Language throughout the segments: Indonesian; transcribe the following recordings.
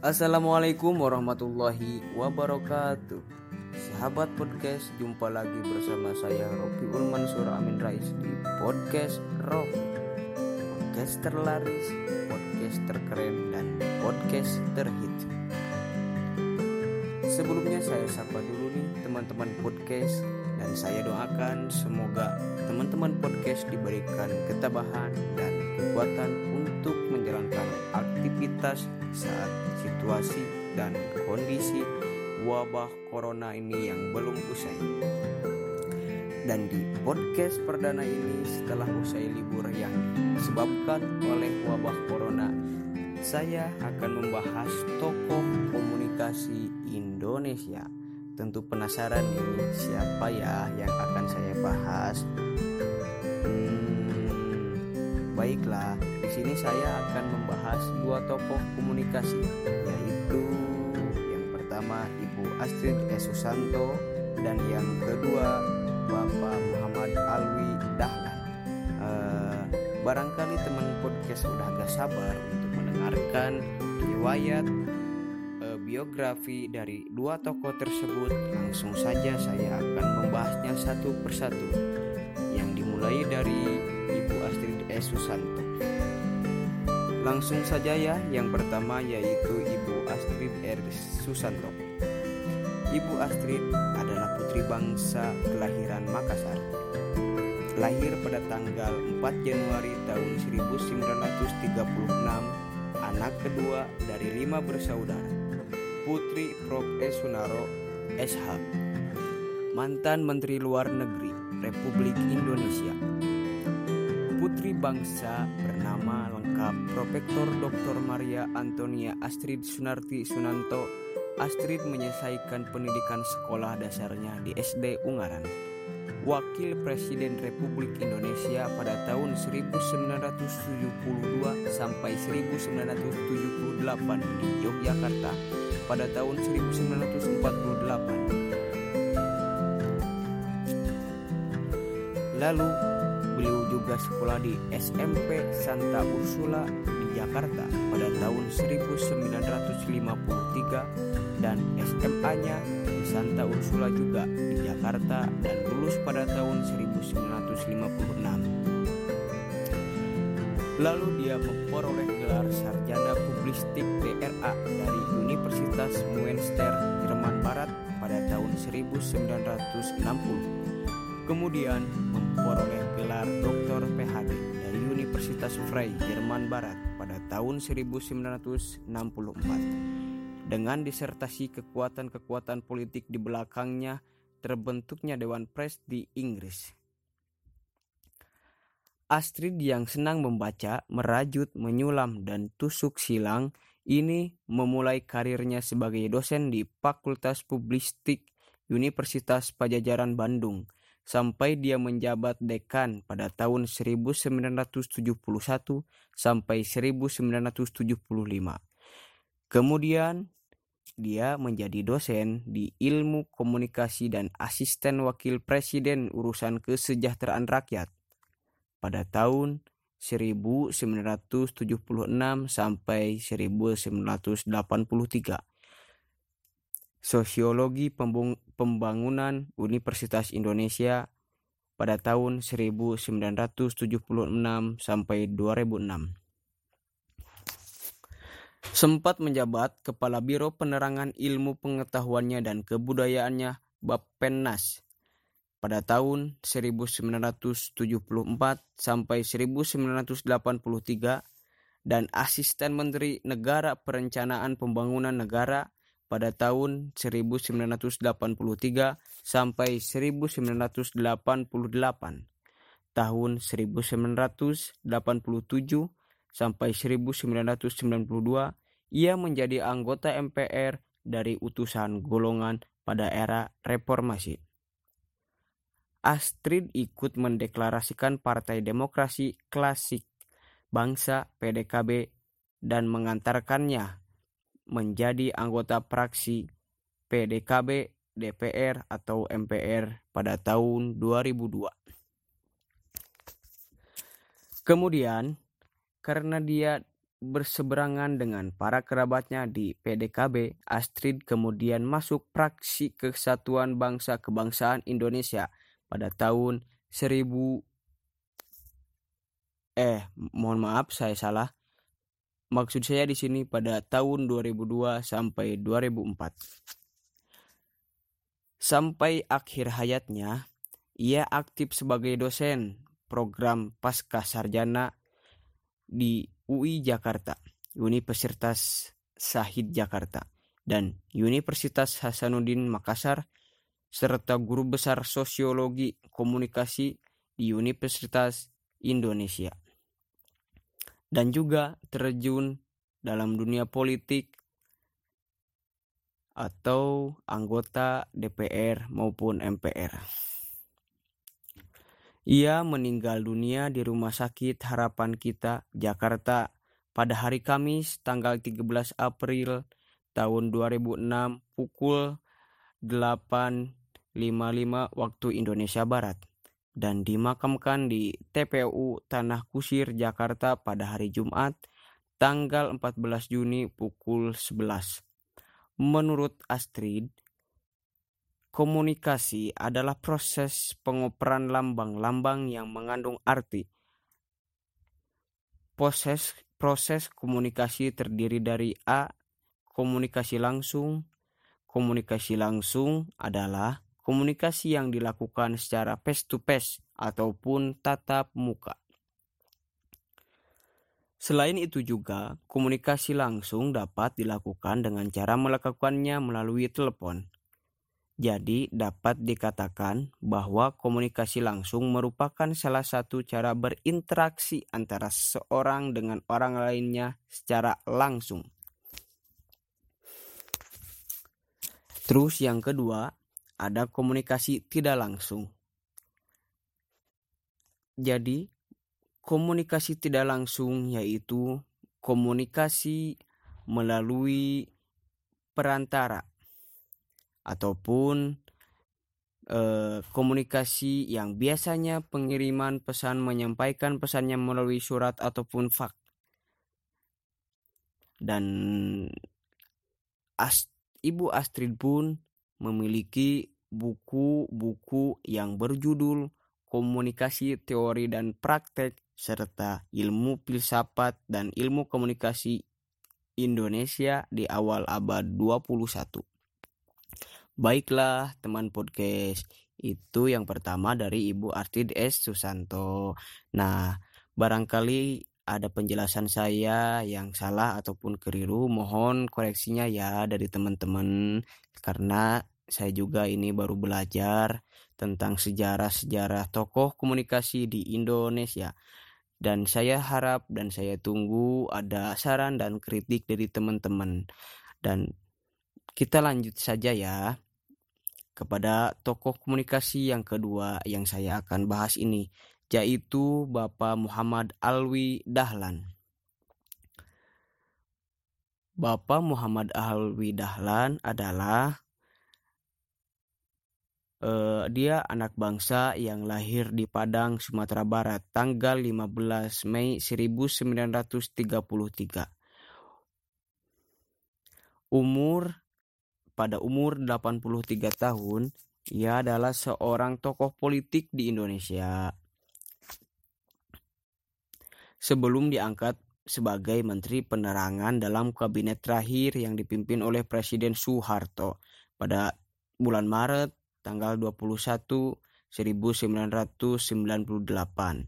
Assalamualaikum warahmatullahi wabarakatuh. Sahabat podcast, jumpa lagi bersama saya Rofi Ulmansur Amin Rais di podcast Rofi Podcast terlaris, podcast terkeren, dan podcast terhit. Sebelumnya saya sapa dulu nih teman-teman podcast Dan saya doakan semoga teman-teman podcast diberikan ketabahan dan kekuatan untuk menjalankan aktivitas saat situasi dan kondisi wabah corona ini yang belum usai. Dan di podcast perdana ini setelah usai libur yang disebabkan oleh wabah corona, saya akan membahas tokoh komunikasi Indonesia. Tentu penasaran ini siapa ya yang akan saya bahas? Hmm, baiklah, sini saya akan membahas dua tokoh komunikasi, yaitu yang pertama Ibu Astrid E. Susanto dan yang kedua Bapak Muhammad Alwi Dahlan. Uh, barangkali teman podcast sudah agak sabar untuk mendengarkan riwayat uh, biografi dari dua tokoh tersebut. Langsung saja saya akan membahasnya satu persatu. Yang dimulai dari Ibu Astrid E. Susanto. Langsung saja ya, yang pertama yaitu Ibu Astrid R. Susanto. Ibu Astrid adalah putri bangsa kelahiran Makassar. Lahir pada tanggal 4 Januari tahun 1936, anak kedua dari lima bersaudara. Putri Prof. E. Sunaro, SH. Mantan Menteri Luar Negeri Republik Indonesia. Putri bangsa bernama lengkap Profesor Dr. Maria Antonia Astrid Sunarti Sunanto Astrid menyelesaikan pendidikan sekolah dasarnya di SD Ungaran. Wakil Presiden Republik Indonesia pada tahun 1972 sampai 1978 di Yogyakarta pada tahun 1948. Lalu beliau juga sekolah di SMP Santa Ursula di Jakarta pada tahun 1953 dan SMA-nya di Santa Ursula juga di Jakarta dan lulus pada tahun 1956. Lalu dia memperoleh gelar sarjana publistik DRA dari Universitas Münster, Jerman Barat pada tahun 1960. Kemudian memperoleh gelar Dr. PhD dari Universitas Freie, Jerman Barat pada tahun 1964 dengan disertasi kekuatan-kekuatan politik di belakangnya terbentuknya Dewan Pers di Inggris. Astrid yang senang membaca, merajut, menyulam, dan tusuk silang ini memulai karirnya sebagai dosen di Fakultas Publistik Universitas Pajajaran Bandung sampai dia menjabat dekan pada tahun 1971 sampai 1975. Kemudian dia menjadi dosen di ilmu komunikasi dan asisten wakil presiden urusan kesejahteraan rakyat pada tahun 1976 sampai 1983. Sosiologi Pembangunan Universitas Indonesia pada tahun 1976 sampai 2006. Sempat menjabat Kepala Biro Penerangan Ilmu Pengetahuannya dan Kebudayaannya Bappenas pada tahun 1974 sampai 1983 dan Asisten Menteri Negara Perencanaan Pembangunan Negara pada tahun 1983 sampai 1988. Tahun 1987 sampai 1992 ia menjadi anggota MPR dari utusan golongan pada era reformasi. Astrid ikut mendeklarasikan Partai Demokrasi Klasik Bangsa PDKB dan mengantarkannya menjadi anggota praksi PDKB DPR atau MPR pada tahun 2002. Kemudian karena dia berseberangan dengan para kerabatnya di PDKB, Astrid kemudian masuk praksi Kesatuan Bangsa Kebangsaan Indonesia pada tahun 1000 eh mohon maaf saya salah. Maksud saya di sini pada tahun 2002 sampai 2004. Sampai akhir hayatnya, ia aktif sebagai dosen program pasca sarjana di UI Jakarta, Universitas Sahid Jakarta, dan Universitas Hasanuddin Makassar, serta guru besar sosiologi komunikasi di Universitas Indonesia. Dan juga terjun dalam dunia politik atau anggota DPR maupun MPR. Ia meninggal dunia di Rumah Sakit Harapan Kita, Jakarta pada hari Kamis tanggal 13 April tahun 2006 pukul 8.55 waktu Indonesia Barat dan dimakamkan di TPU Tanah Kusir, Jakarta pada hari Jumat tanggal 14 Juni pukul 11. Menurut Astrid, Komunikasi adalah proses pengoperan lambang-lambang yang mengandung arti. Proses proses komunikasi terdiri dari A. Komunikasi langsung. Komunikasi langsung adalah komunikasi yang dilakukan secara face to face ataupun tatap muka. Selain itu juga, komunikasi langsung dapat dilakukan dengan cara melakukannya melalui telepon. Jadi, dapat dikatakan bahwa komunikasi langsung merupakan salah satu cara berinteraksi antara seorang dengan orang lainnya secara langsung. Terus, yang kedua, ada komunikasi tidak langsung. Jadi, komunikasi tidak langsung yaitu komunikasi melalui perantara ataupun eh, komunikasi yang biasanya pengiriman pesan menyampaikan pesannya melalui surat ataupun fax. Dan As Ibu Astrid pun memiliki buku-buku yang berjudul Komunikasi Teori dan Praktek serta Ilmu Filsafat dan Ilmu Komunikasi Indonesia di awal abad 21. Baiklah teman podcast, itu yang pertama dari Ibu Artid S. Susanto. Nah, barangkali ada penjelasan saya yang salah ataupun keliru, mohon koreksinya ya dari teman-teman karena saya juga ini baru belajar tentang sejarah-sejarah tokoh komunikasi di Indonesia. Dan saya harap dan saya tunggu ada saran dan kritik dari teman-teman. Dan kita lanjut saja ya kepada tokoh komunikasi yang kedua yang saya akan bahas ini, yaitu Bapak Muhammad Alwi Dahlan. Bapak Muhammad Alwi Dahlan adalah uh, dia anak bangsa yang lahir di Padang, Sumatera Barat tanggal 15 Mei 1933. Umur pada umur 83 tahun, ia adalah seorang tokoh politik di Indonesia. Sebelum diangkat sebagai Menteri Penerangan dalam kabinet terakhir yang dipimpin oleh Presiden Soeharto pada bulan Maret tanggal 21 1998.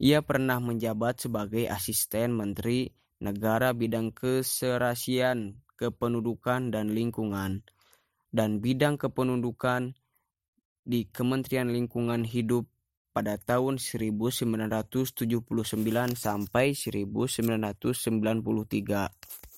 Ia pernah menjabat sebagai asisten Menteri Negara Bidang Keserasian kependudukan dan lingkungan dan bidang kependudukan di Kementerian Lingkungan Hidup pada tahun 1979 sampai 1993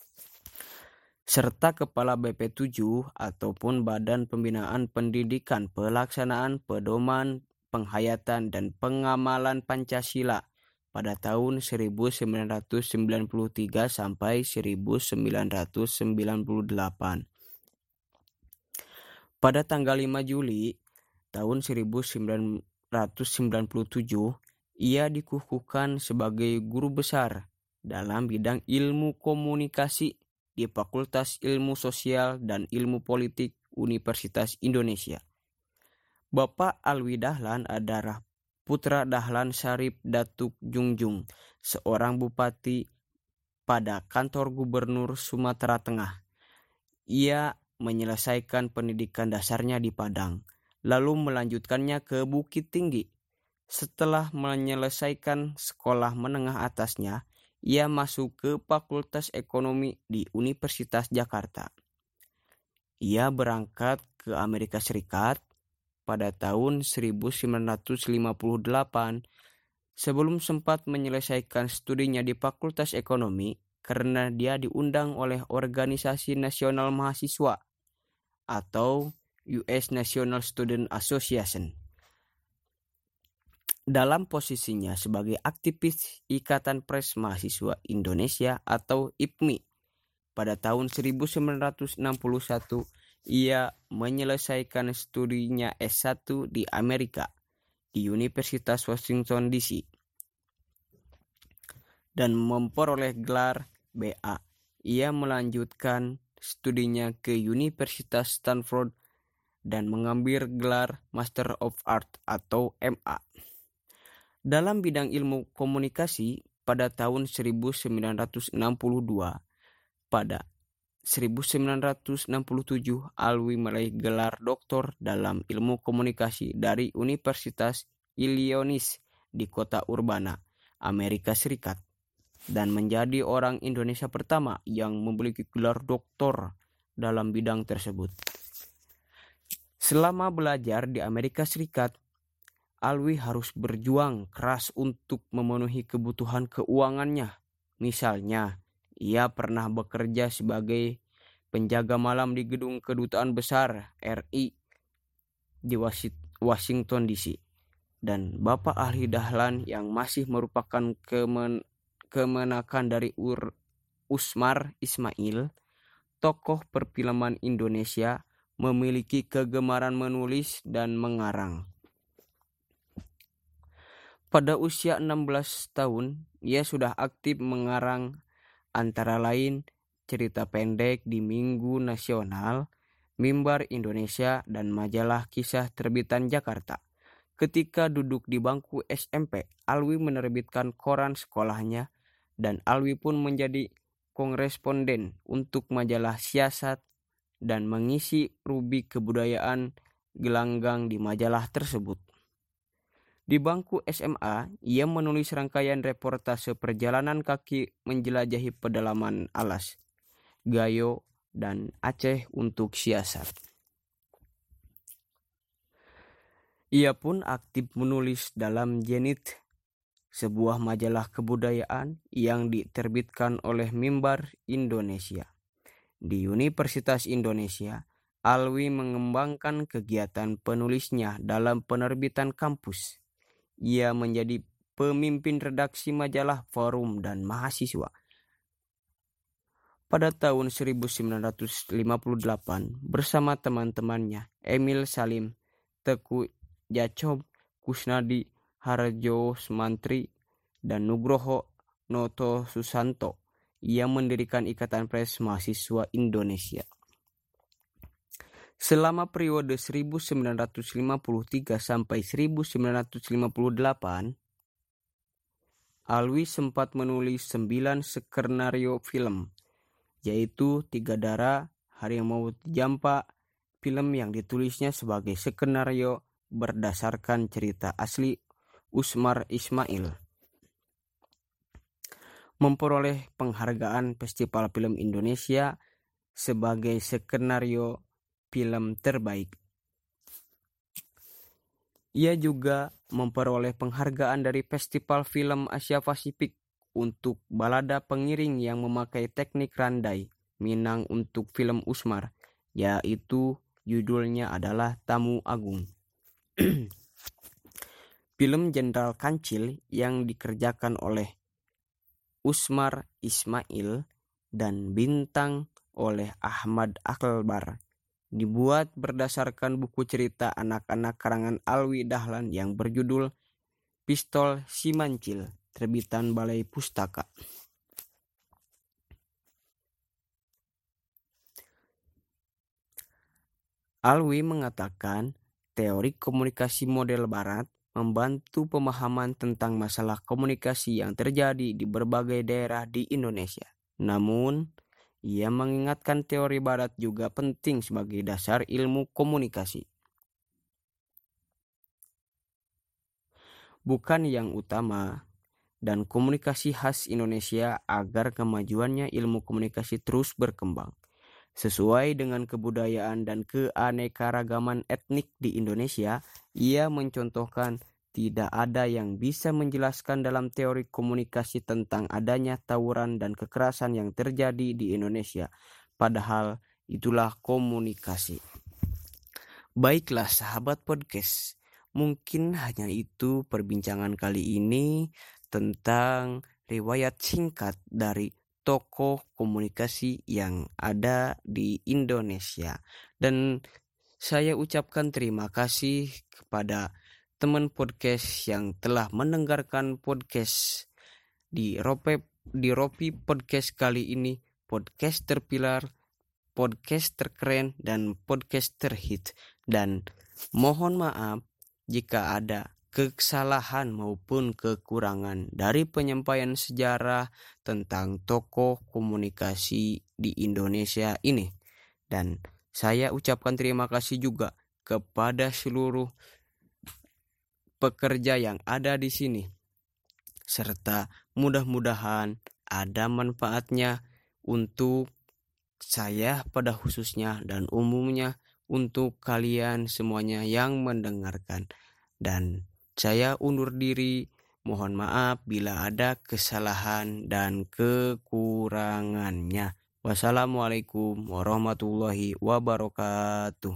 serta Kepala BP7 ataupun Badan Pembinaan Pendidikan Pelaksanaan Pedoman Penghayatan dan Pengamalan Pancasila pada tahun 1993 sampai 1998. Pada tanggal 5 Juli tahun 1997, ia dikukuhkan sebagai guru besar dalam bidang ilmu komunikasi di Fakultas Ilmu Sosial dan Ilmu Politik Universitas Indonesia. Bapak Alwi Dahlan adalah putra Dahlan Syarif Datuk Jungjung, seorang bupati pada kantor gubernur Sumatera Tengah. Ia menyelesaikan pendidikan dasarnya di Padang, lalu melanjutkannya ke Bukit Tinggi. Setelah menyelesaikan sekolah menengah atasnya, ia masuk ke Fakultas Ekonomi di Universitas Jakarta. Ia berangkat ke Amerika Serikat pada tahun 1958 sebelum sempat menyelesaikan studinya di Fakultas Ekonomi karena dia diundang oleh Organisasi Nasional Mahasiswa atau US National Student Association. Dalam posisinya sebagai aktivis Ikatan Pres Mahasiswa Indonesia atau IPMI pada tahun 1961 ia menyelesaikan studinya S1 di Amerika di Universitas Washington DC dan memperoleh gelar BA. Ia melanjutkan studinya ke Universitas Stanford dan mengambil gelar Master of Art atau MA. Dalam bidang ilmu komunikasi pada tahun 1962, pada 1967 Alwi meraih gelar doktor dalam ilmu komunikasi dari Universitas Illinois di kota Urbana, Amerika Serikat dan menjadi orang Indonesia pertama yang memiliki gelar doktor dalam bidang tersebut. Selama belajar di Amerika Serikat, Alwi harus berjuang keras untuk memenuhi kebutuhan keuangannya. Misalnya, ia pernah bekerja sebagai penjaga malam di gedung kedutaan besar RI di Washington DC. Dan Bapak Ahli Dahlan yang masih merupakan kemen kemenakan dari Ur Usmar Ismail, tokoh perfilman Indonesia, memiliki kegemaran menulis dan mengarang. Pada usia 16 tahun, ia sudah aktif mengarang antara lain cerita pendek di Minggu Nasional, Mimbar Indonesia, dan majalah kisah terbitan Jakarta. Ketika duduk di bangku SMP, Alwi menerbitkan koran sekolahnya dan Alwi pun menjadi koresponden untuk majalah siasat dan mengisi rubi kebudayaan gelanggang di majalah tersebut. Di bangku SMA, ia menulis rangkaian reportase perjalanan kaki menjelajahi pedalaman alas, Gayo, dan Aceh untuk siasat. Ia pun aktif menulis dalam Jenit, sebuah majalah kebudayaan yang diterbitkan oleh Mimbar Indonesia. Di Universitas Indonesia, Alwi mengembangkan kegiatan penulisnya dalam penerbitan kampus ia menjadi pemimpin redaksi majalah Forum dan Mahasiswa. Pada tahun 1958, bersama teman-temannya Emil Salim, Teku Jacob, Kusnadi, Harjo Sumantri, dan Nugroho Noto Susanto, ia mendirikan Ikatan Pres Mahasiswa Indonesia. Selama periode 1953 sampai 1958, Alwi sempat menulis sembilan skenario film, yaitu Tiga Darah, Harimau Jampa, film yang ditulisnya sebagai skenario berdasarkan cerita asli Usmar Ismail. Memperoleh penghargaan Festival Film Indonesia sebagai skenario film terbaik. Ia juga memperoleh penghargaan dari Festival Film Asia Pasifik untuk balada pengiring yang memakai teknik randai Minang untuk film Usmar, yaitu judulnya adalah Tamu Agung. film Jenderal Kancil yang dikerjakan oleh Usmar Ismail dan bintang oleh Ahmad Akbar dibuat berdasarkan buku cerita anak-anak karangan Alwi Dahlan yang berjudul Pistol Simancil terbitan Balai Pustaka. Alwi mengatakan teori komunikasi model barat membantu pemahaman tentang masalah komunikasi yang terjadi di berbagai daerah di Indonesia. Namun, ia mengingatkan teori barat juga penting sebagai dasar ilmu komunikasi. Bukan yang utama, dan komunikasi khas Indonesia agar kemajuannya ilmu komunikasi terus berkembang. Sesuai dengan kebudayaan dan keanekaragaman etnik di Indonesia, ia mencontohkan tidak ada yang bisa menjelaskan dalam teori komunikasi tentang adanya tawuran dan kekerasan yang terjadi di Indonesia. Padahal itulah komunikasi. Baiklah sahabat podcast, mungkin hanya itu perbincangan kali ini tentang riwayat singkat dari tokoh komunikasi yang ada di Indonesia. Dan saya ucapkan terima kasih kepada teman podcast yang telah mendengarkan podcast di Rope di Ropi podcast kali ini podcast terpilar podcast terkeren dan podcast terhit dan mohon maaf jika ada kesalahan maupun kekurangan dari penyampaian sejarah tentang tokoh komunikasi di Indonesia ini. Dan saya ucapkan terima kasih juga kepada seluruh pekerja yang ada di sini. Serta mudah-mudahan ada manfaatnya untuk saya pada khususnya dan umumnya untuk kalian semuanya yang mendengarkan. Dan saya undur diri. Mohon maaf bila ada kesalahan dan kekurangannya. Wassalamualaikum warahmatullahi wabarakatuh.